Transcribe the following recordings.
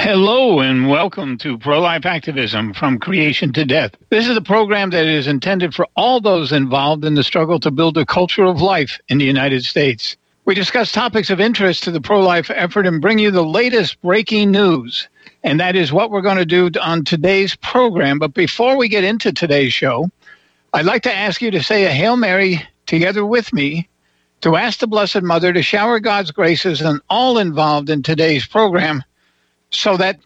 Hello and welcome to Pro Life Activism from Creation to Death. This is a program that is intended for all those involved in the struggle to build a culture of life in the United States. We discuss topics of interest to the pro life effort and bring you the latest breaking news. And that is what we're going to do on today's program. But before we get into today's show, I'd like to ask you to say a Hail Mary together with me to ask the Blessed Mother to shower God's graces on all involved in today's program so that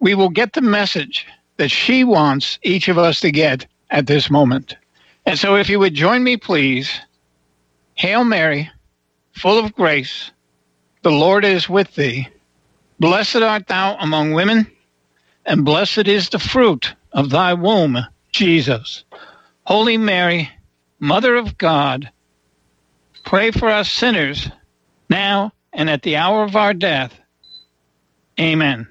we will get the message that she wants each of us to get at this moment. And so, if you would join me, please, Hail Mary, full of grace, the Lord is with thee. Blessed art thou among women, and blessed is the fruit of thy womb, Jesus. Holy Mary, Mother of God, pray for us sinners, now and at the hour of our death. Amen.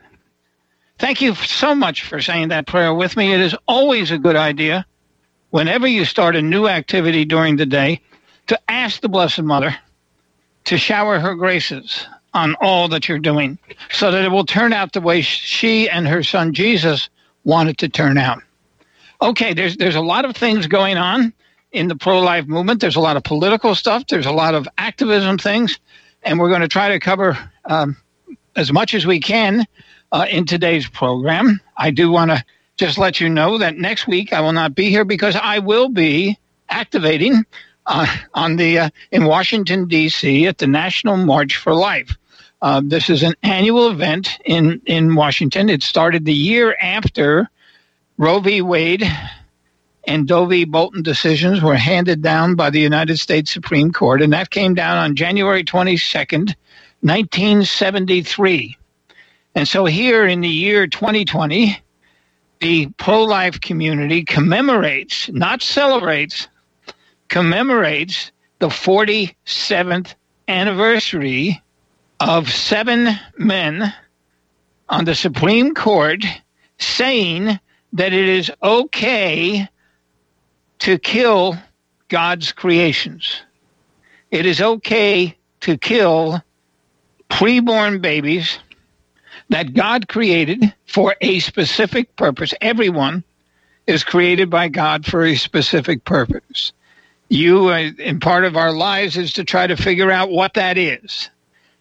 Thank you so much for saying that prayer with me. It is always a good idea, whenever you start a new activity during the day, to ask the Blessed Mother to shower her graces on all that you're doing so that it will turn out the way she and her son Jesus wanted it to turn out. Okay, there's there's a lot of things going on in the pro-life movement. There's a lot of political stuff. There's a lot of activism things, and we're going to try to cover um, as much as we can uh, in today's program. I do want to just let you know that next week I will not be here because I will be activating uh, on the uh, in Washington D.C. at the National March for Life. Uh, this is an annual event in in Washington. It started the year after Roe v. Wade and Doe v. Bolton decisions were handed down by the United States Supreme Court, and that came down on January twenty second, nineteen seventy three. And so here in the year 2020, the pro life community commemorates, not celebrates, commemorates the 47th anniversary of seven men on the Supreme Court saying that it is okay to kill God's creations. It is okay to kill preborn babies that God created for a specific purpose. Everyone is created by God for a specific purpose. You, uh, and part of our lives is to try to figure out what that is.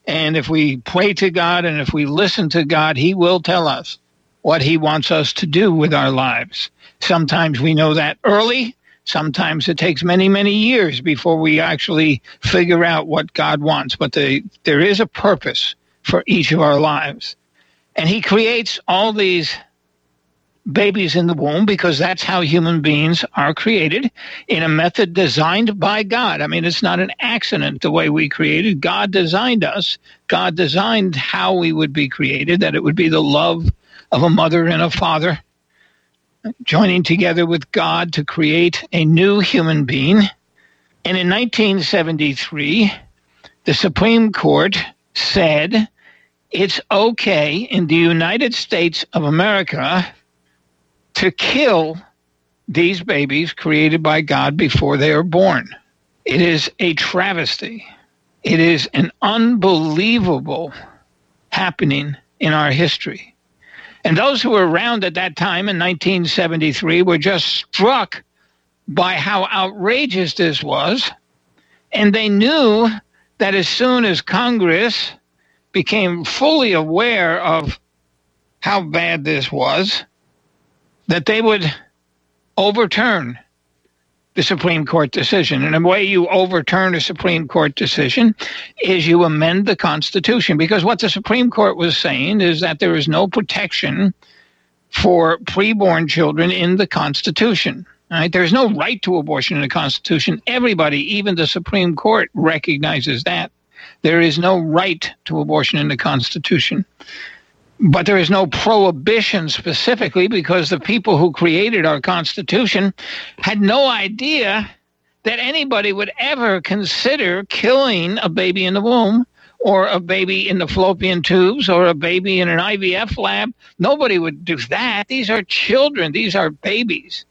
And if we pray to God and if we listen to God, He will tell us what He wants us to do with our lives. Sometimes we know that early. Sometimes it takes many, many years before we actually figure out what God wants. But the, there is a purpose for each of our lives. And he creates all these babies in the womb because that's how human beings are created in a method designed by God. I mean, it's not an accident the way we created. God designed us. God designed how we would be created, that it would be the love of a mother and a father joining together with God to create a new human being. And in 1973, the Supreme Court said it's okay in the United States of America to kill these babies created by God before they are born. It is a travesty. It is an unbelievable happening in our history. And those who were around at that time in 1973 were just struck by how outrageous this was. And they knew that as soon as Congress became fully aware of how bad this was, that they would overturn the Supreme Court decision. And the way you overturn a Supreme Court decision is you amend the Constitution. Because what the Supreme Court was saying is that there is no protection for preborn children in the Constitution. Right? There's no right to abortion in the Constitution. Everybody, even the Supreme Court, recognizes that. There is no right to abortion in the Constitution. But there is no prohibition specifically because the people who created our Constitution had no idea that anybody would ever consider killing a baby in the womb or a baby in the fallopian tubes or a baby in an IVF lab. Nobody would do that. These are children, these are babies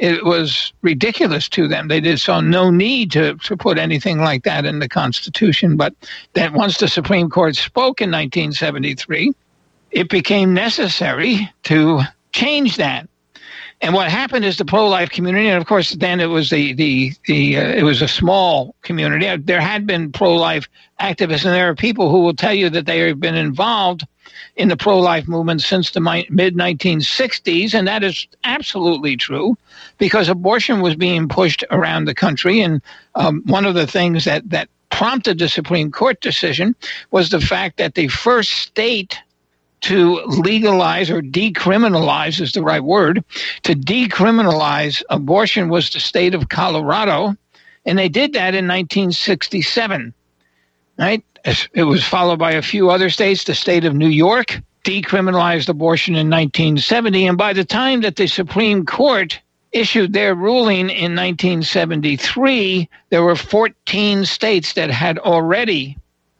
it was ridiculous to them. They did saw no need to, to put anything like that in the Constitution. But then once the Supreme Court spoke in 1973, it became necessary to change that. And what happened is the pro-life community, and of course, then it was the the the uh, it was a small community. There had been pro-life activists, and there are people who will tell you that they have been involved in the pro-life movement since the mid 1960s, and that is absolutely true, because abortion was being pushed around the country, and um, one of the things that that prompted the Supreme Court decision was the fact that the first state to legalize or decriminalize is the right word. To decriminalize abortion was the state of Colorado, and they did that in 1967. Right? It was followed by a few other states. The state of New York decriminalized abortion in 1970, and by the time that the Supreme Court issued their ruling in 1973, there were 14 states that had already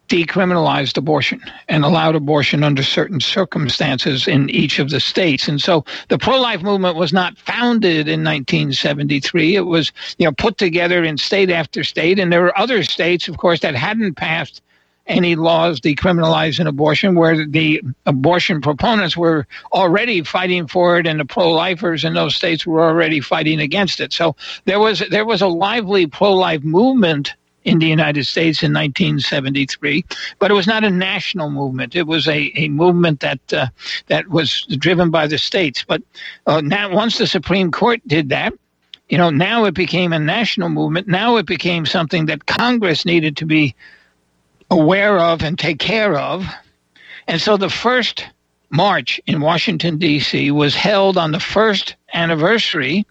decriminalized abortion and allowed abortion under certain circumstances in each of the states. And so the pro-life movement was not founded in 1973. It was, you know, put together in state after state. And there were other states, of course, that hadn't passed any laws decriminalizing abortion where the abortion proponents were already fighting for it and the pro-lifers in those states were already fighting against it. So there was there was a lively pro-life movement in the United States in 1973, but it was not a national movement. It was a, a movement that uh, that was driven by the states. But uh, now, once the Supreme Court did that, you know, now it became a national movement. Now it became something that Congress needed to be aware of and take care of. And so the first march in Washington, D.C. was held on the first anniversary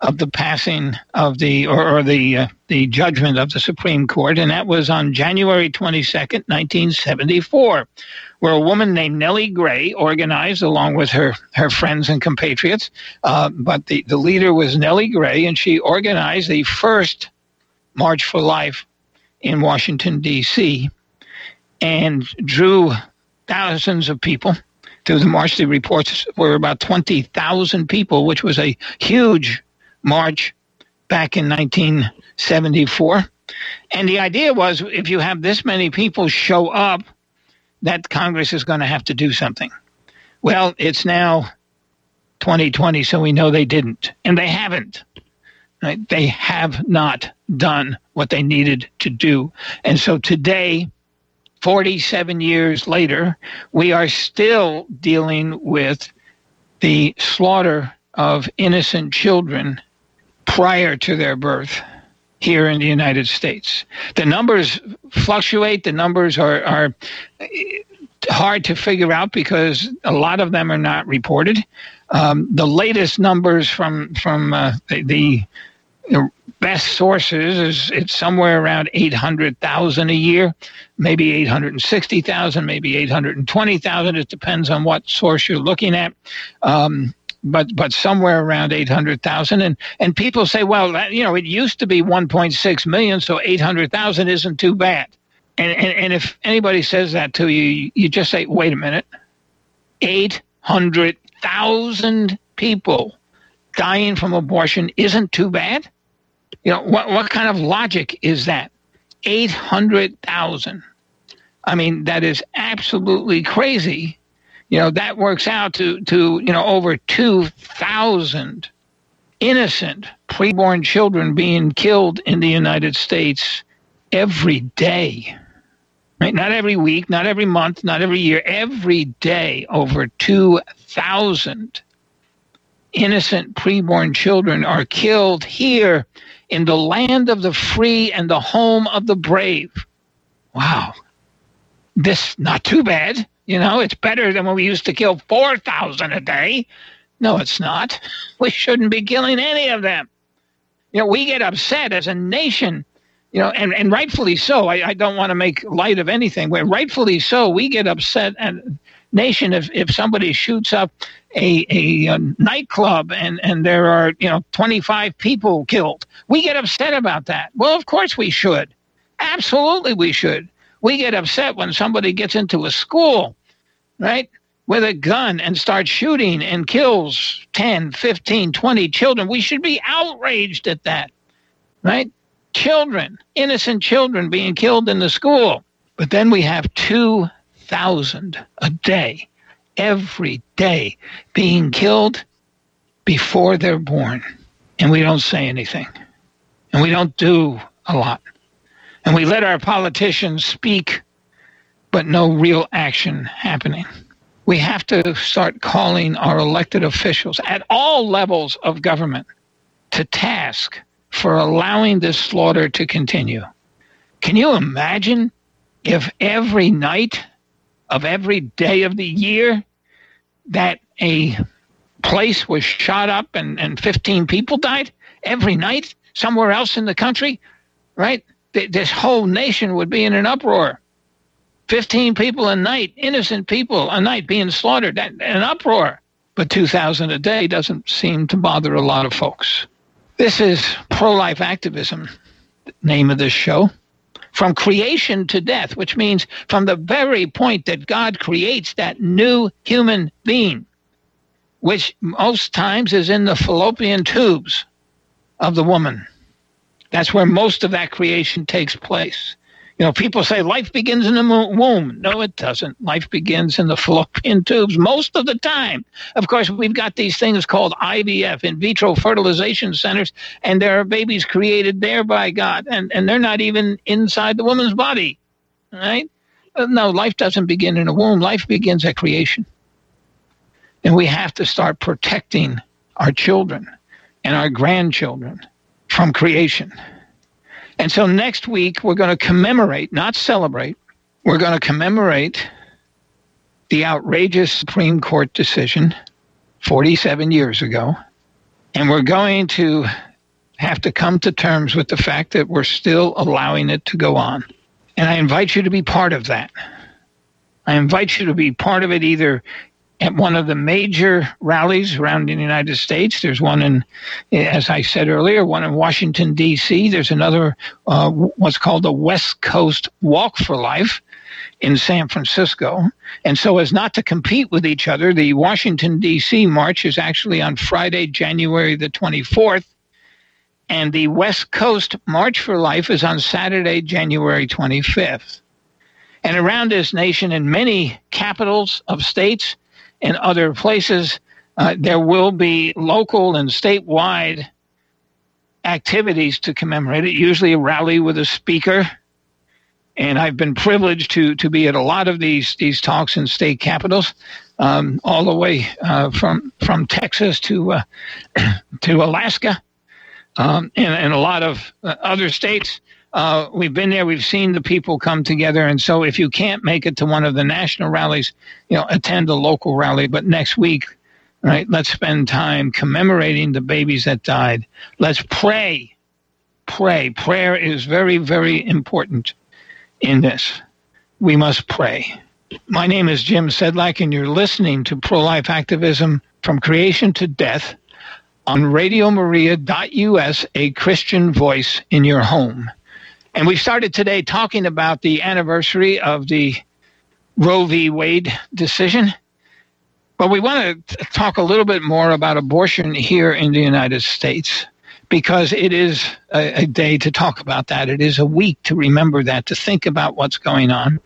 of the passing of the or, or the uh, the judgment of the Supreme Court, and that was on January twenty second, nineteen seventy four, where a woman named Nellie Gray organized along with her her friends and compatriots. Uh, but the the leader was Nellie Gray, and she organized the first March for Life in Washington D.C. and drew thousands of people to the march. The reports were about twenty thousand people, which was a huge March back in 1974. And the idea was if you have this many people show up, that Congress is going to have to do something. Well, it's now 2020, so we know they didn't. And they haven't. Right? They have not done what they needed to do. And so today, 47 years later, we are still dealing with the slaughter of innocent children prior to their birth here in the United States. The numbers fluctuate. The numbers are, are hard to figure out because a lot of them are not reported. Um, the latest numbers from from uh, the, the, best sources is it's somewhere around 800,000 a year, maybe 860,000, maybe 820,000. It depends on what source you're looking at. Um, but but somewhere around 800,000 and and people say well that, you know it used to be 1.6 million so 800,000 isn't too bad and, and and if anybody says that to you you just say wait a minute 800,000 people dying from abortion isn't too bad you know what what kind of logic is that? 800,000 I mean that is absolutely crazy. You know that works out to to you know over 2000 innocent preborn children being killed in the United States every day. Right? Not every week not every month not every year every day over 2000 innocent preborn children are killed here in the land of the free and the home of the brave wow this not too bad you know, it's better than when we used to kill 4,000 a day. No, it's not. We shouldn't be killing any of them. You know, we get upset as a nation, you know, and, and rightfully so. I, I don't want to make light of anything, rightfully so, we get upset as a nation if, if somebody shoots up a, a, a nightclub and, and there are, you know, 25 people killed. We get upset about that. Well, of course we should. Absolutely we should. We get upset when somebody gets into a school right? With a gun and starts shooting and kills 10, 15, 20 children. We should be outraged at that, right? Children, innocent children being killed in the school. But then we have 2,000 a day, every day being killed before they're born. And we don't say anything. And we don't do a lot. And we let our politicians speak, but no real action happening. We have to start calling our elected officials at all levels of government to task for allowing this slaughter to continue. Can you imagine if every night of every day of the year that a place was shot up and, and 15 people died every night somewhere else in the country, right? This whole nation would be in an uproar. 15 people a night, innocent people a night being slaughtered, an uproar. But 2,000 a day doesn't seem to bother a lot of folks. This is pro life activism, name of this show from creation to death, which means from the very point that God creates that new human being, which most times is in the fallopian tubes of the woman. That's where most of that creation takes place. You know, people say life begins in the womb. No, it doesn't. Life begins in the fallopian tubes most of the time. Of course, we've got these things called IVF, in vitro fertilization centers, and there are babies created there by God, and, and they're not even inside the woman's body, right? Uh, no, life doesn't begin in a womb. Life begins at creation. And we have to start protecting our children and our grandchildren from creation. And so next week, we're going to commemorate, not celebrate, we're going to commemorate the outrageous Supreme Court decision 47 years ago. And we're going to have to come to terms with the fact that we're still allowing it to go on. And I invite you to be part of that. I invite you to be part of it either at one of the major rallies around in the United States. There's one in, as I said earlier, one in Washington, D.C. There's another, uh, what's called the West Coast Walk for Life in San Francisco. And so, as not to compete with each other, the Washington, D.C. march is actually on Friday, January the 24th. And the West Coast March for Life is on Saturday, January 25th. And around this nation, in many capitals of states, in other places, uh, there will be local and statewide activities to commemorate it, usually a rally with a speaker. And I've been privileged to, to be at a lot of these, these talks in state capitals, um, all the way uh, from, from Texas to, uh, to Alaska um, and, and a lot of uh, other states. Uh, we've been there. We've seen the people come together. And so, if you can't make it to one of the national rallies, you know, attend a local rally. But next week, right, let's spend time commemorating the babies that died. Let's pray. Pray. Prayer is very, very important in this. We must pray. My name is Jim Sedlak, and you're listening to Pro Life Activism from Creation to Death on RadioMaria.us, a Christian voice in your home. And we started today talking about the anniversary of the Roe v. Wade decision. But we want to talk a little bit more about abortion here in the United States because it is a, a, day to talk about that. It is a week to remember that, to think about what's going on.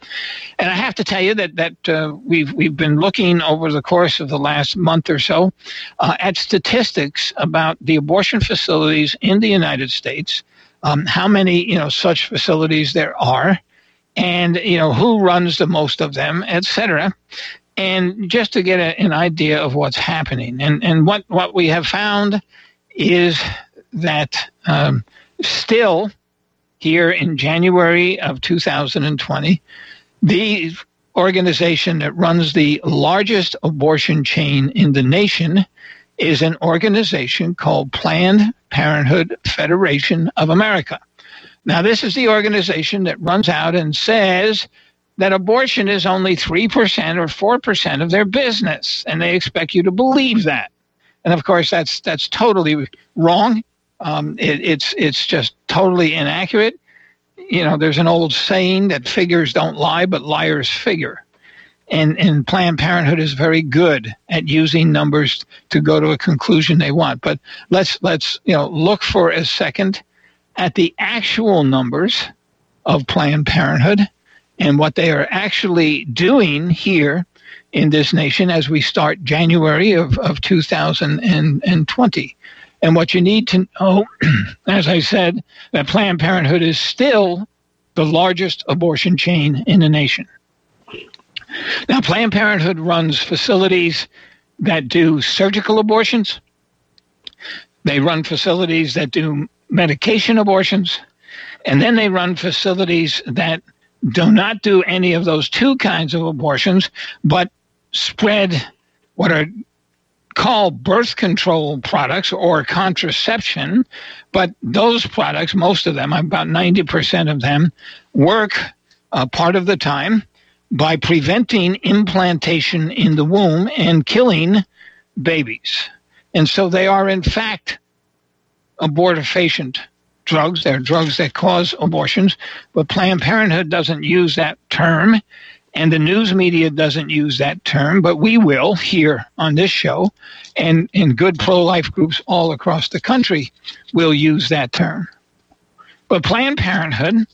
And I have to tell you that that uh, we've we've been looking over the course of the last month or so uh, at statistics about the abortion facilities in the United States um, how many you know such facilities there are, and you know who runs the most of them, etc. And just to get a, an idea of what's happening, and and what what we have found is that um, still here in January of 2020, the organization that runs the largest abortion chain in the nation is an organization called Planned Parenthood Federation of America. Now, this is the organization that runs out and says that abortion is only 3% or 4% of their business, and they expect you to believe that. And of course, that's, that's totally wrong. Um, it, it's, it's just totally inaccurate. You know, there's an old saying that figures don't lie, but liars figure and and Planned Parenthood is very good at using numbers to go to a conclusion they want. But let's let's you know look for a second at the actual numbers of Planned Parenthood and what they are actually doing here in this nation as we start January of, of 2020. And what you need to know, as I said, that Planned Parenthood is still the largest abortion chain in the nation. Now, Planned Parenthood runs facilities that do surgical abortions, they run facilities that do medication abortions, and then they run facilities that do not do any of those two kinds of abortions, but spread what are called birth control products or contraception. But those products, most of them, about 90% of them, work uh, part of the time by preventing implantation in the womb and killing babies. And so they are, in fact, abortifacient drugs. They're drugs that cause abortions, but Planned Parenthood doesn't use that term, and the news media doesn't use that term, but we will here on this show, and in good pro life groups all across the country will use that term. But Planned Parenthood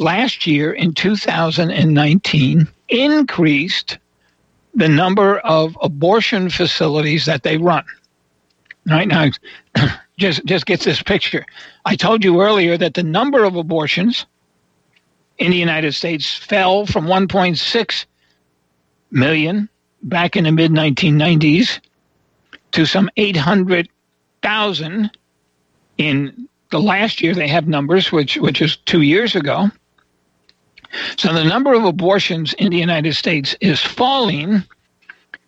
last year in 2019 increased the number of abortion facilities that they run. Right now, just just gets this picture. I told you earlier that the number of abortions in the United States fell from 1.6 million back in the mid 1990s to some 800,000 in the last year they have numbers which which is 2 years ago so the number of abortions in the United States is falling,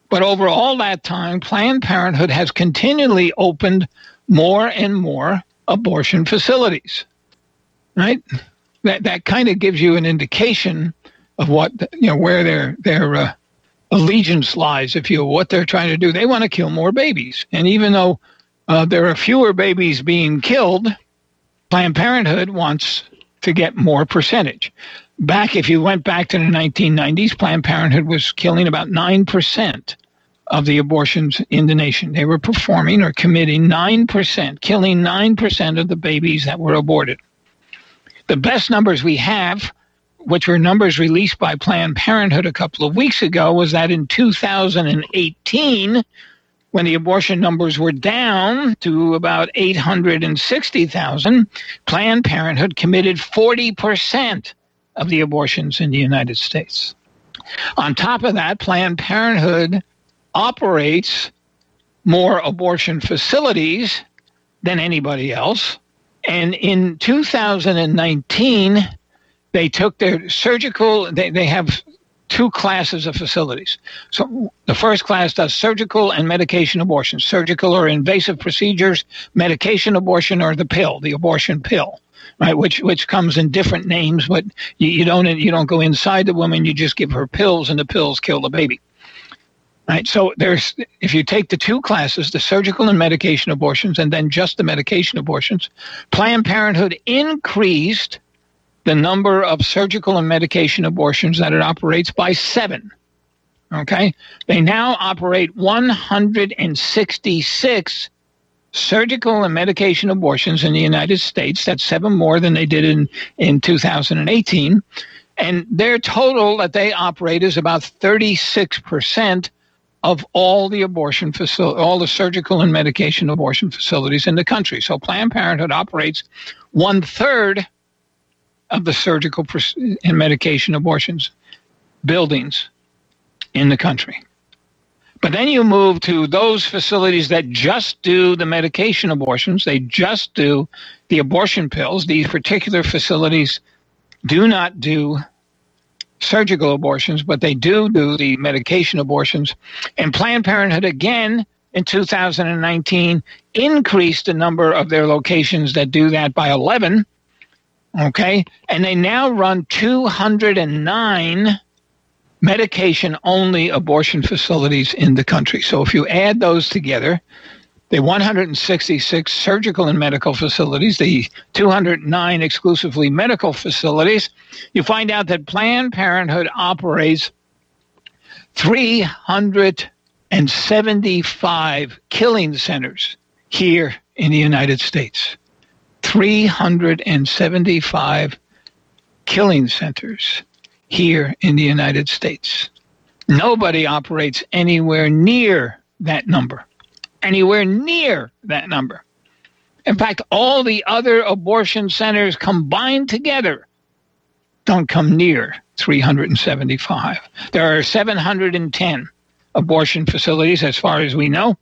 but over all that time, Planned Parenthood has continually opened more and more abortion facilities. Right? That that kind of gives you an indication of what you know where their their uh, allegiance lies, if you will, what they're trying to do. They want to kill more babies, and even though uh, there are fewer babies being killed, Planned Parenthood wants to get more percentage back, if you went back to the 1990s, Planned Parenthood was killing about 9% of the abortions in the nation. They were performing or committing 9%, killing 9% of the babies that were aborted. The best numbers we have, which were numbers released by Planned Parenthood a couple of weeks ago, was that in 2018, when the abortion numbers were down to about 860,000, Planned Parenthood committed 40% of the abortions in the United States. On top of that, Planned Parenthood operates more abortion facilities than anybody else. And in 2019, they took their surgical, they, they have two classes of facilities. So the first class does surgical and medication abortion. Surgical or invasive procedures, medication abortion or the pill, the abortion pill right? Which which comes in different names, but you, you don't you don't go inside the woman. You just give her pills, and the pills kill the baby. Right. So there's if you take the two classes, the surgical and medication abortions, and then just the medication abortions, Planned Parenthood increased the number of surgical and medication abortions that it operates by seven. Okay. They now operate 166 surgical and medication abortions in the United States. That's seven more than they did in, in 2018. And their total that they operate is about 36% of all the abortion facility, all the surgical and medication abortion facilities in the country. So Planned Parenthood operates one third of the surgical and medication abortions buildings in the country. But then you move to those facilities that just do the medication abortions, they just do the abortion pills. These particular facilities do not do surgical abortions, but they do do the medication abortions. And Planned Parenthood, again, in 2019, increased the number of their locations that do that by 11. Okay. And they now run 209 medication only abortion facilities in the country. So if you add those together, the 166 surgical and medical facilities, the 209 exclusively medical facilities, you find out that Planned Parenthood operates 375 killing centers here in the United States. 375 killing centers here in the United States. Nobody operates anywhere near that number. Anywhere near that number. In fact, all the other abortion centers combined together don't come near 375. There are 710 abortion facilities, as far as we know,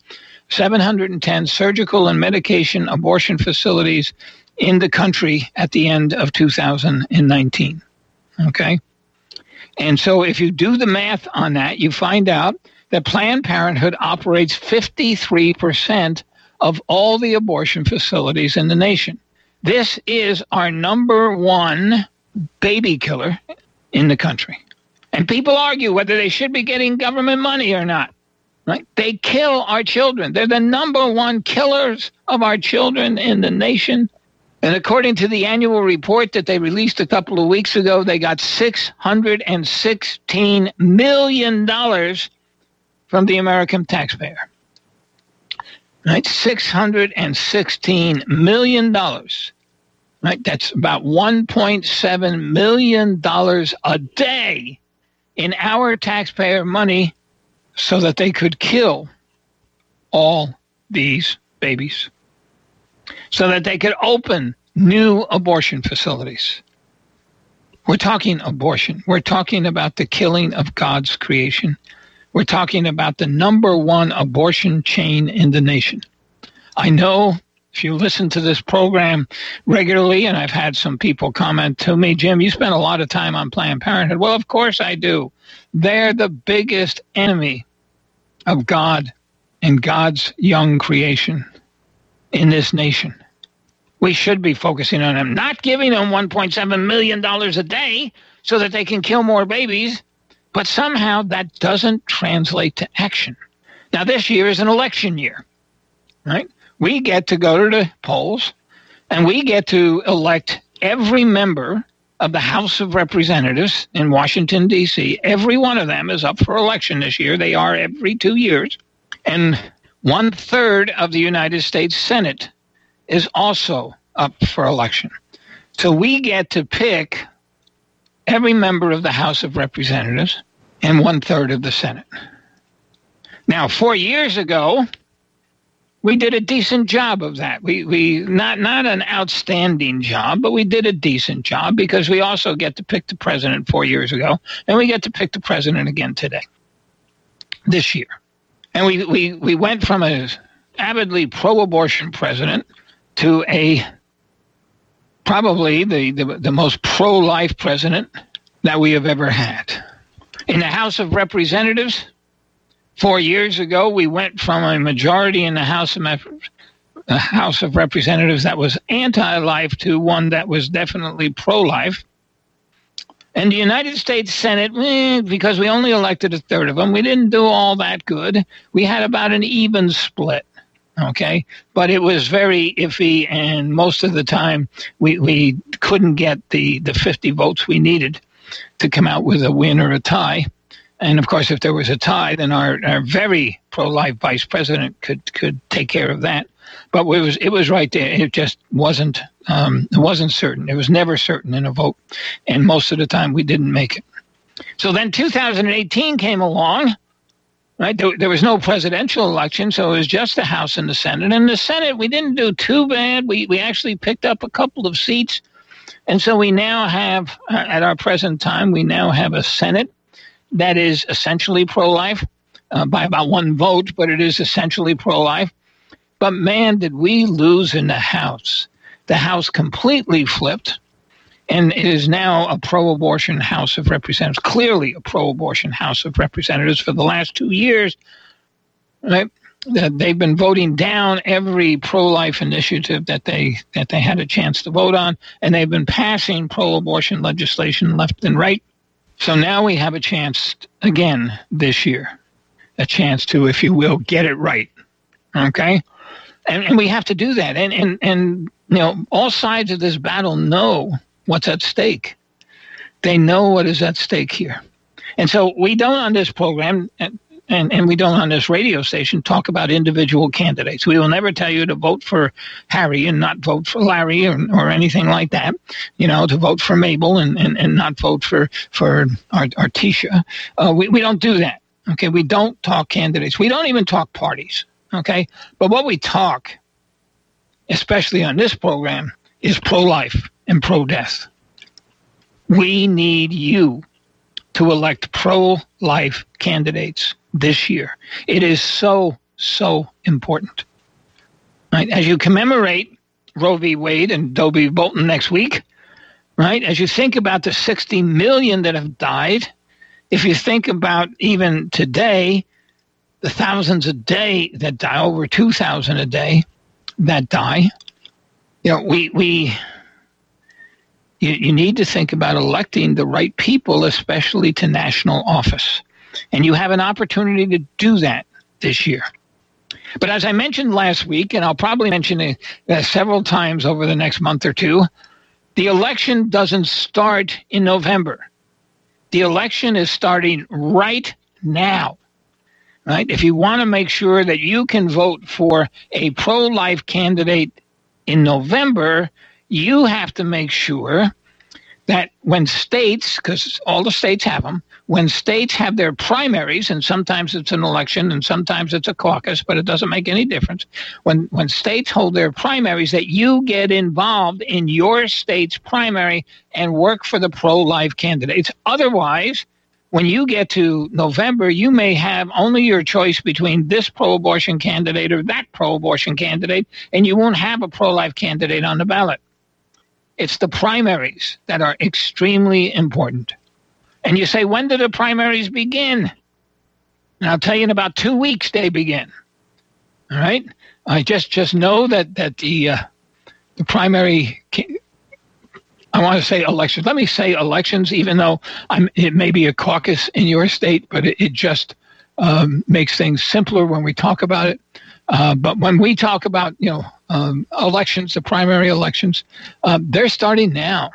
710 surgical and medication abortion facilities in the country at the end of 2019. Okay? And so if you do the math on that, you find out that Planned Parenthood operates 53% of all the abortion facilities in the nation. This is our number one baby killer in the country. And people argue whether they should be getting government money or not. Right? They kill our children. They're the number one killers of our children in the nation. And according to the annual report that they released a couple of weeks ago, they got $616 million from the American taxpayer. Right? $616 million. Right? That's about $1.7 million a day in our taxpayer money so that they could kill all these babies, so that they could open new abortion facilities. We're talking abortion. We're talking about the killing of God's creation. We're talking about the number one abortion chain in the nation. I know if you listen to this program regularly, and I've had some people comment to me, Jim, you spend a lot of time on Planned Parenthood. Well, of course I do. They're the biggest enemy of God and God's young creation in this nation. We should be focusing on them, not giving them $1.7 million a day so that they can kill more babies, but somehow that doesn't translate to action. Now, this year is an election year, right? We get to go to the polls and we get to elect every member of the House of Representatives in Washington, D.C. Every one of them is up for election this year. They are every two years. And one third of the United States Senate is also up for election. So we get to pick every member of the House of Representatives and one third of the Senate. Now, four years ago, we did a decent job of that. We we not not an outstanding job, but we did a decent job because we also get to pick the president four years ago, and we get to pick the president again today, this year, and we we we went from a avidly pro-abortion president to a probably the, the, the most pro-life president that we have ever had. In the House of Representatives, Four years ago, we went from a majority in the House of, the House of Representatives that was anti life to one that was definitely pro life. And the United States Senate, eh, because we only elected a third of them, we didn't do all that good. We had about an even split. Okay. But it was very iffy, and most of the time we, we couldn't get the, the 50 votes we needed to come out with a win or a tie. And of course, if there was a tie, then our, our very pro-life vice president could could take care of that. But it was it was right there. It just wasn't um, it wasn't certain. It was never certain in a vote, and most of the time we didn't make it. So then 2018 came along. Right, there, there was no presidential election, so it was just the House and the Senate. And the Senate, we didn't do too bad. We we actually picked up a couple of seats, and so we now have, uh, at our present time, we now have a Senate that is essentially pro life uh, by about one vote, but it is essentially pro life. But man, did we lose in the House. The House completely flipped, and it is now a pro abortion House of Representatives, clearly a pro abortion House of Representatives for the last two years. Right? They've been voting down every pro-life initiative that they that they had a chance to vote on, and they've been passing pro-abortion legislation left and right. So now we have a chance again this year, a chance to, if you will, get it right. Okay? And, and we have to do that. And, and, and, you know, all sides of this battle know what's at stake. They know what is at stake here. And so we don't on this program, and, and, and we don't on this radio station talk about individual candidates. We will never tell you to vote for Harry and not vote for Larry or, or anything like that. You know, to vote for Mabel and, and, and not vote for, for our, Artesia. Uh, we, we don't do that. Okay. We don't talk candidates. We don't even talk parties. Okay. But what we talk, especially on this program, is pro life and pro death. We need you to elect pro life candidates this year. It is so, so important. Right? As you commemorate Roe v. Wade and v. Bolton next week, right? As you think about the 60 million that have died, if you think about even today, the thousands a day that die, over 2,000 a day that die, you know, we, we, you, you need to think about electing the right people, especially to national office. And you have an opportunity to do that this year. But as I mentioned last week, and I'll probably mention it uh, several times over the next month or two, the election doesn't start in November. The election is starting right now. Right? If you want to make sure that you can vote for a pro life candidate in November, you have to make sure that when states, because all the states have them, when states have their primaries, and sometimes it's an election and sometimes it's a caucus, but it doesn't make any difference. When when states hold their primaries, that you get involved in your state's primary and work for the pro-life candidates. Otherwise, when you get to November, you may have only your choice between this pro abortion candidate or that pro abortion candidate, and you won't have a pro life candidate on the ballot. It's the primaries that are extremely important. And you say, when do the primaries begin? And I'll tell you in about two weeks they begin. All right. I just just know that that the uh, the primary. I want to say elections. Let me say elections, even though I'm. It may be a caucus in your state, but it, it just um, makes things simpler when we talk about it. Uh, but when we talk about you know um, elections, the primary elections, uh, they're starting now.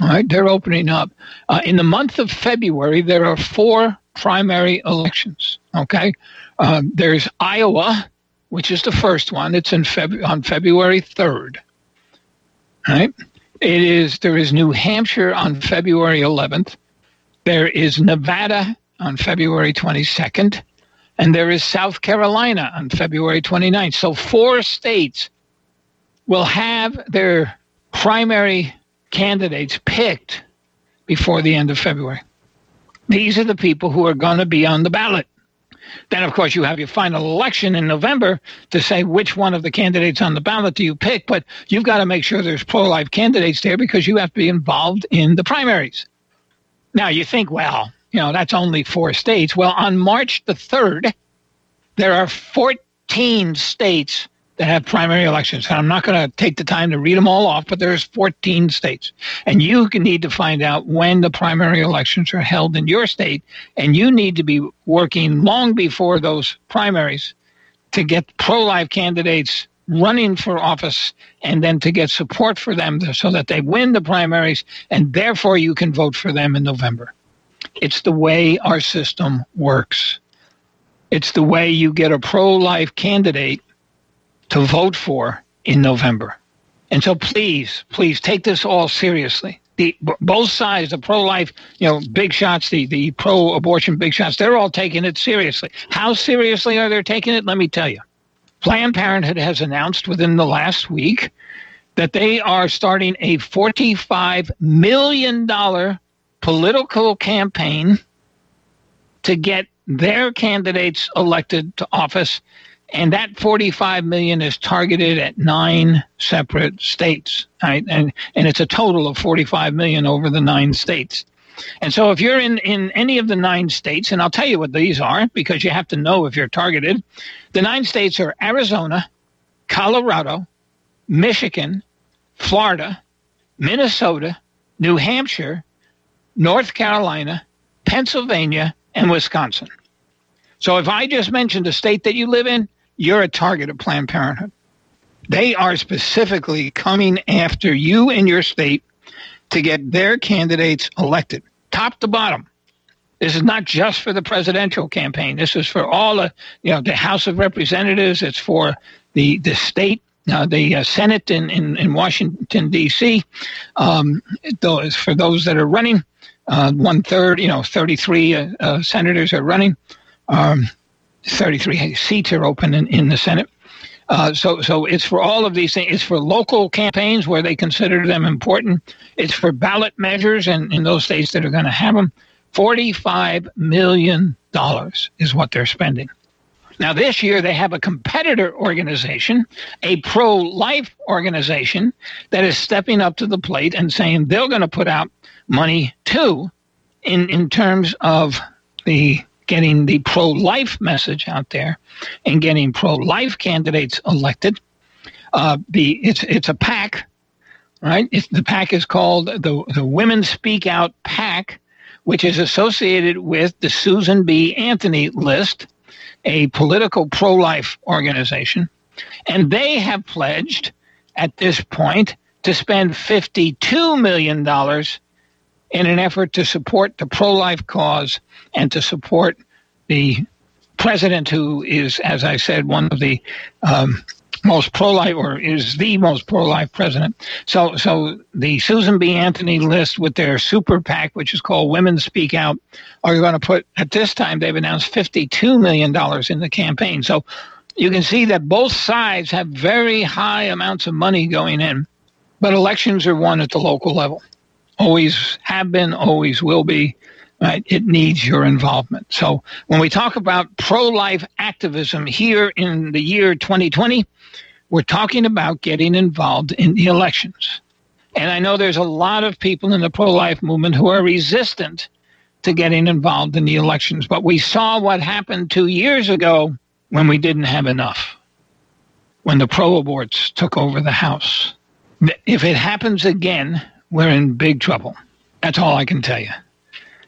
All right, they're opening up. Uh, in the month of February, there are four primary elections. Okay, uh, there's Iowa, which is the first one. It's in Feb- on February third. Right. It is. There is New Hampshire on February 11th. There is Nevada on February 22nd. And there is South Carolina on February 29th. So four states will have their primary candidates picked before the end of February. These are the people who are going to be on the ballot. Then, of course, you have your final election in November to say which one of the candidates on the ballot do you pick. But you've got to make sure there's pro life candidates there because you have to be involved in the primaries. Now, you think, well, you know, that's only four states. Well, on March the 3rd, there are 14 states that have primary elections. And I'm not going to take the time to read them all off, but there's 14 states. And you need to find out when the primary elections are held in your state. And you need to be working long before those primaries to get pro-life candidates running for office and then to get support for them so that they win the primaries and therefore you can vote for them in November. It's the way our system works. It's the way you get a pro life candidate to vote for in November. And so please, please take this all seriously. The, both sides, the pro-life, you know, big shots, the, the pro-abortion big shots, they're all taking it seriously. How seriously are they taking it? Let me tell you. Planned Parenthood has announced within the last week that they are starting a $45 million political campaign to get their candidates elected to office and that 45 million is targeted at nine separate states right and and it's a total of 45 million over the nine states and so if you're in in any of the nine states and I'll tell you what these are because you have to know if you're targeted the nine states are Arizona Colorado Michigan Florida Minnesota New Hampshire North Carolina, Pennsylvania, and Wisconsin. So if I just mentioned a state that you live in, you're a target of Planned Parenthood. They are specifically coming after you and your state to get their candidates elected, top to bottom. This is not just for the presidential campaign. This is for all the, you know, the House of Representatives. It's for the, the state uh, the uh, Senate in, in, in Washington, D.C., um, those, for those that are running, uh, one third, you know, 33 uh, uh, senators are running. Um, 33 seats are open in, in the Senate. Uh, so, so it's for all of these things. It's for local campaigns where they consider them important. It's for ballot measures in, in those states that are going to have them. $45 million is what they're spending. Now, this year they have a competitor organization, a pro life organization, that is stepping up to the plate and saying they're going to put out money too in, in terms of the getting the pro life message out there and getting pro life candidates elected. Uh, the it's it's a PAC, right? It's, the PAC is called the the Women Speak Out PAC, which is associated with the Susan B. Anthony list, a political pro life organization, and they have pledged at this point to spend $52 million in an effort to support the pro life cause and to support the president, who is, as I said, one of the um, most pro-life or is the most pro-life president. So, so the Susan B. Anthony list with their super PAC, which is called Women Speak Out, are going to put at this time they've announced fifty-two million dollars in the campaign. So, you can see that both sides have very high amounts of money going in, but elections are won at the local level. Always have been, always will be. Right? It needs your involvement. So when we talk about pro-life activism here in the year 2020, we're talking about getting involved in the elections. And I know there's a lot of people in the pro life movement who are resistant to getting involved in the elections. But we saw what happened two years ago when we didn't have enough, when the pro aborts took over the House. If it happens again, we're in big trouble. That's all I can tell you.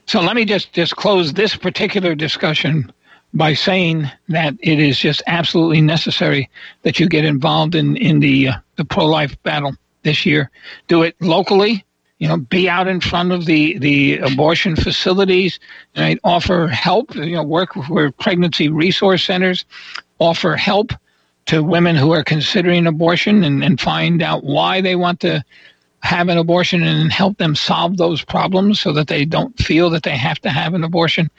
So let me just, just close this particular discussion by saying that it is just absolutely necessary that you get involved in in the uh, the pro life battle this year. Do it locally. You know, be out in front of the the abortion facilities. Right? Offer help. You know, work with pregnancy resource centers. Offer help to women who are considering abortion and, and find out why they want to have an abortion and help them solve those problems so that they don't feel that they have to have an abortion.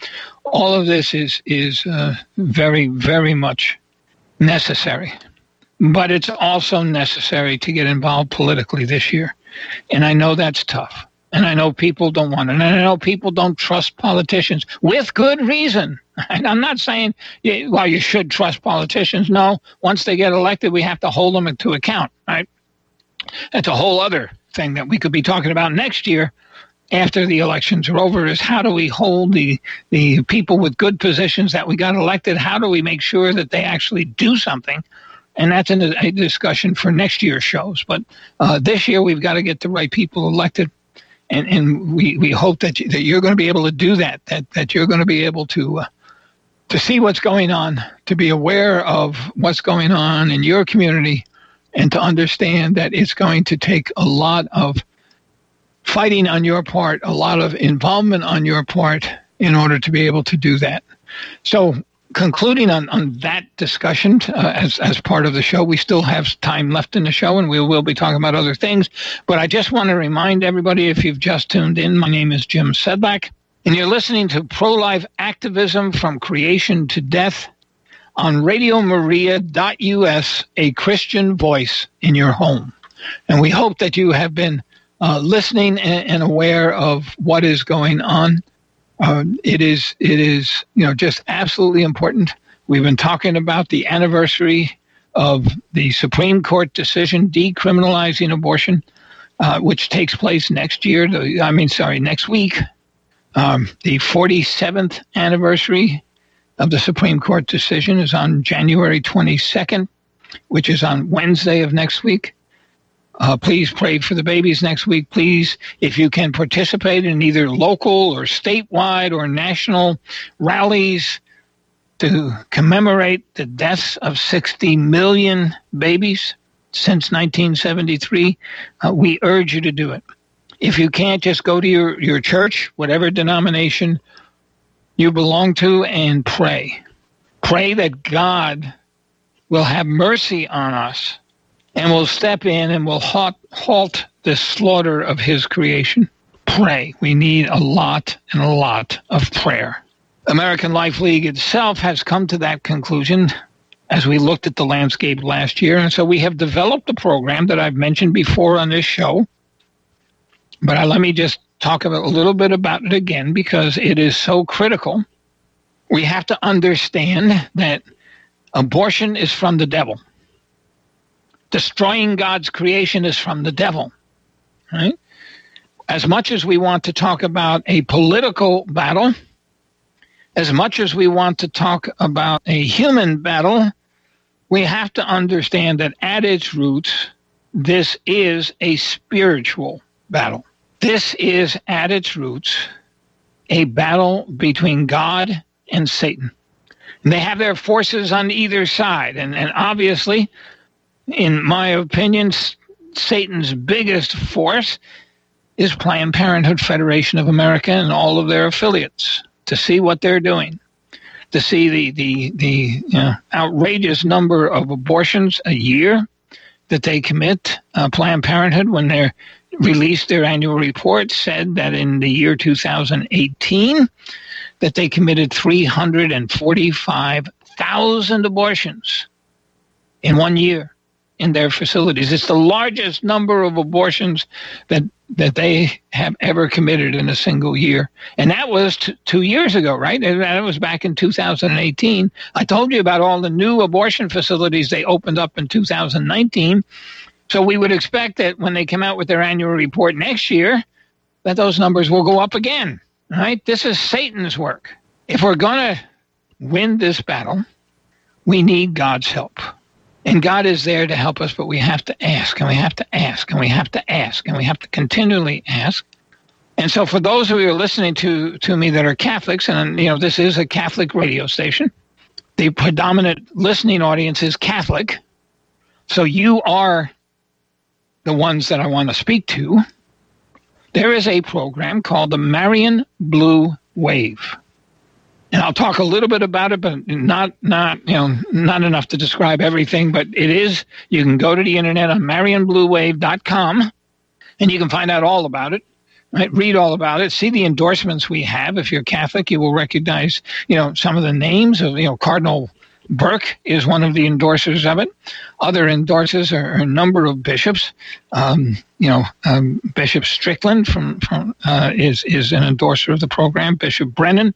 All of this is is uh, very very much necessary, but it's also necessary to get involved politically this year, and I know that's tough. And I know people don't want it. And I know people don't trust politicians with good reason. And I'm not saying, well, you should trust politicians. No, once they get elected, we have to hold them to account, right? That's a whole other thing that we could be talking about next year after the elections are over is how do we hold the the people with good positions that we got elected? How do we make sure that they actually do something? And that's in a, discussion for next year's shows. But uh, this year we've got to get the right people elected. And and we, we hope that, you, that you're going to be able to do that that that you're going to be able to uh, to see what's going on to be aware of what's going on in your community and to understand that it's going to take a lot of fighting on your part, a lot of involvement on your part in order to be able to do that. So, concluding on, on that discussion uh, as, as part of the show, we still have time left in the show and we will be talking about other things. But I just want to remind everybody if you've just tuned in, my name is Jim Sedlak, and you're listening to Pro Life Activism from Creation to Death on radiomaria.us, a Christian voice in your home. And we hope that you have been uh, listening and, and, aware of what is going on. Uh, it is, it is, you know, just absolutely important. We've been talking about the anniversary of the Supreme Court decision decriminalizing abortion, uh, which takes place next year. I mean, sorry, next week. Um, the 47th anniversary of the Supreme Court decision is on January 22nd, which is on Wednesday of next week. Uh, please pray for the babies next week. Please, if you can participate in either local or statewide or national rallies to commemorate the deaths of 60 million babies since 1973, uh, we urge you to do it. If you can't, just go to your, your church, whatever denomination, you belong to and pray. Pray that God will have mercy on us and will step in and will halt, halt this slaughter of his creation. Pray. We need a lot and a lot of prayer. American Life League itself has come to that conclusion as we looked at the landscape last year. And so we have developed a program that I've mentioned before on this show. But uh, let me just talk a little bit about it again because it is so critical. We have to understand that abortion is from the devil. Destroying God's creation is from the devil. Right? As much as we want to talk about a political battle, as much as we want to talk about a human battle, we have to understand that at its roots, this is a spiritual battle. This is at its roots a battle between God and Satan. And they have their forces on either side. And, and obviously, in my opinion, Satan's biggest force is Planned Parenthood Federation of America and all of their affiliates to see what they're doing, to see the the the you know, outrageous number of abortions a year that they commit. Uh, Planned Parenthood, when they released their annual report, said that in the year 2018 that they committed 345,000 abortions in one year in their facilities. It's the largest number of abortions that that they have ever committed in a single year. And that was t- two years ago, right? That was back in 2018. I told you about all the new abortion facilities they opened up in 2019. So we would expect that when they come out with their annual report next year, that those numbers will go up again, right? This is Satan's work. If we're going to win this battle, we need God's help. And God is there to help us, but we have to ask and we have to ask and we have to ask and we have to continually ask. And so for those of you who are listening to, to me that are Catholics, and you know, this is a Catholic radio station, the predominant listening audience is Catholic. So you are the ones that I want to speak to. There is a program called the Marian Blue Wave and I'll talk a little bit about it, but not not you know not enough to describe everything. But it is you can go to the internet on marianbluewave.com, and you can find out all about it. Right, read all about it. See the endorsements we have. If you're Catholic, you will recognize you know some of the names of you know Cardinal Burke is one of the endorsers of it. Other endorsers are, a number of bishops. Um, you know, um, Bishop Strickland from, from uh, is is an endorser of the program. Bishop Brennan,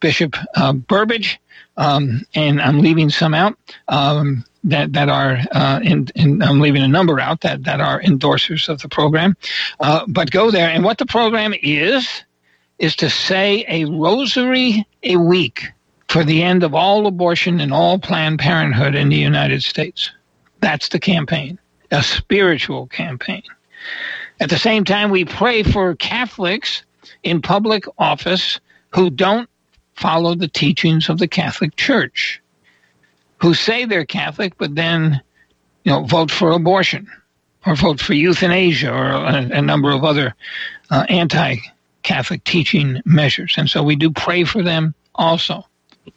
Bishop uh, Burbidge, um, and I'm leaving some out um, that that are uh, I'm leaving a number out that that are endorsers of the program. Uh, but go there, and what the program is is to say a rosary a week for the end of all abortion and all Planned Parenthood in the United States. That's the campaign, a spiritual campaign. At the same time, we pray for Catholics in public office who don't follow the teachings of the Catholic Church, who say they're Catholic, but then, you know, vote for abortion or vote for euthanasia or a, a number of other uh, anti Catholic teaching measures. And so we do pray for them also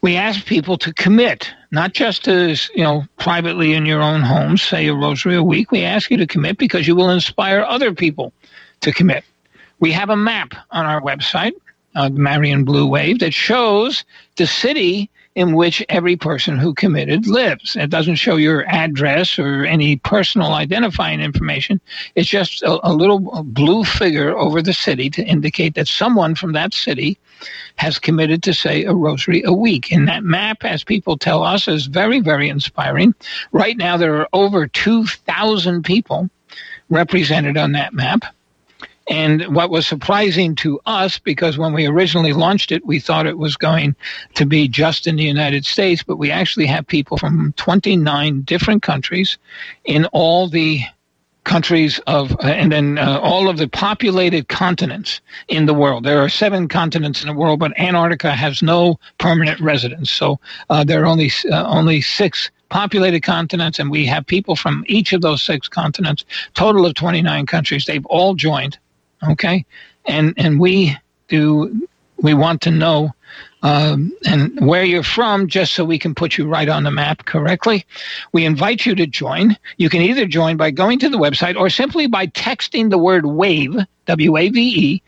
we ask people to commit, not just to, you know, privately in your own home, say a rosary a week. We ask you to commit because you will inspire other people to commit. We have a map on our website, uh, Marian Blue Wave, that shows the city in which every person who committed lives. It doesn't show your address or any personal identifying information. It's just a, a little blue figure over the city to indicate that someone from that city has committed to say a rosary a week. And that map, as people tell us, is very, very inspiring. Right now, there are over 2,000 people represented on that map. And what was surprising to us, because when we originally launched it, we thought it was going to be just in the United States, but we actually have people from 29 different countries in all the countries of, uh, and then uh, all of the populated continents in the world. There are seven continents in the world, but Antarctica has no permanent residents. So uh, there are only uh, only six populated continents, and we have people from each of those six continents. Total of 29 countries. They've all joined. Okay, and and we do. We want to know um, and where you're from, just so we can put you right on the map correctly. We invite you to join. You can either join by going to the website or simply by texting the word WAVE, W A V E,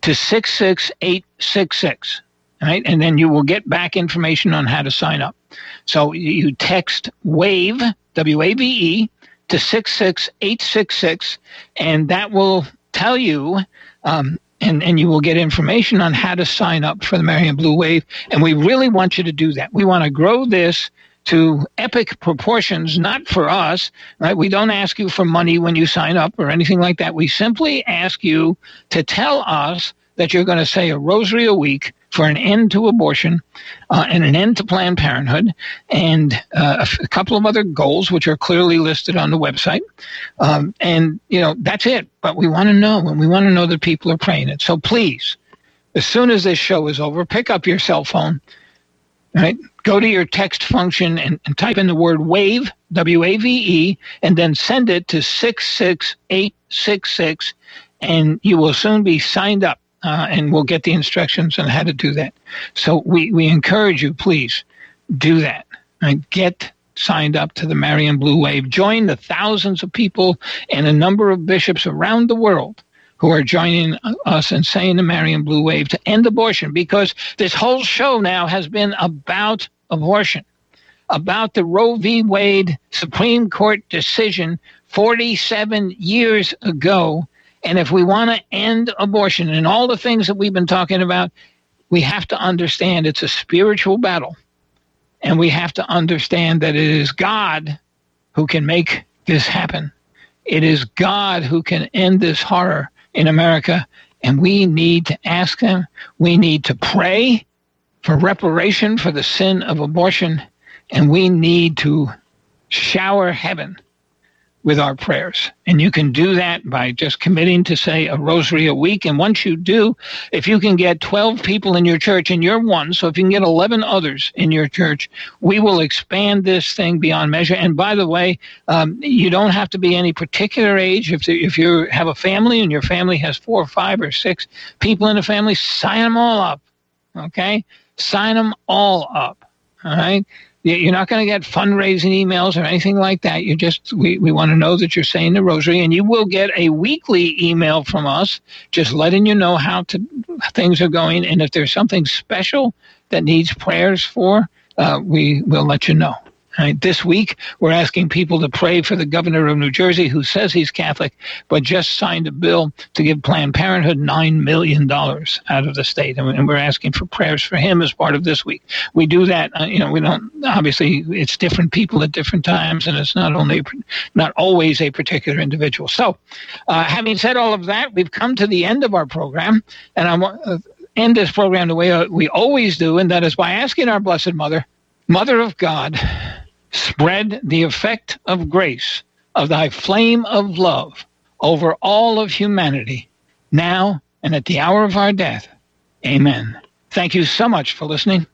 to 66866. Right? And then you will get back information on how to sign up. So you text WAVE, W A V E, to 66866, and that will tell you um, and, and you will get information on how to sign up for the Marian Blue Wave. And we really want you to do that. We want to grow this to epic proportions, not for us, right? We don't ask you for money when you sign up or anything like that. We simply ask you to tell us that you're going to say a rosary a week for an end to abortion uh, and an end to Planned Parenthood, and uh, a couple of other goals which are clearly listed on the website. Um, and you know that's it. But we want to know, and we want to know that people are praying it. So please, as soon as this show is over, pick up your cell phone, right? Go to your text function and, and type in the word WAVE, W A V E, and then send it to six six eight six six, and you will soon be signed up uh, and we'll get the instructions on how to do that. So we, we encourage you, please do that. and Get signed up to the Marian Blue Wave. Join the thousands of people and a number of bishops around the world who are joining us and saying the Marian Blue Wave to end abortion because this whole show now has been about abortion, about the Roe v. Wade Supreme Court decision 47 years ago and if we want to end abortion and all the things that we've been talking about, we have to understand it's a spiritual battle. And we have to understand that it is God who can make this happen. It is God who can end this horror in America. And we need to ask Him. We need to pray for reparation for the sin of abortion. And we need to shower heaven with our prayers. And you can do that by just committing to say a rosary a week. And once you do, if you can get 12 people in your church and you're one, so if you can get 11 others in your church, we will expand this thing beyond measure. And by the way, um, you don't have to be any particular age. If, if you have a family and your family has four or five or six people in the family, sign them all up. Okay? Sign them all up. All right? You're not going to get fundraising emails or anything like that. You just, we, we want to know that you're saying the rosary and you will get a weekly email from us just letting you know how to, things are going. And if there's something special that needs prayers for, uh, we will let you know. Right? This week, we're asking people to pray for the governor of New Jersey who says he's Catholic, but just signed a bill to give Planned Parenthood $9 million out of the state. And we're asking for prayers for him as part of this week. We do that, uh, you know, we don't, obviously, it's different people at different times, and it's not only, not always a particular individual. So, uh, having said all of that, we've come to the end of our program, and I want to end this program the way we always do, and that is by asking our Blessed Mother, Mother of God, spread the effect of grace of thy flame of love over all of humanity, now and at the hour of our death. Amen. Thank you so much for listening.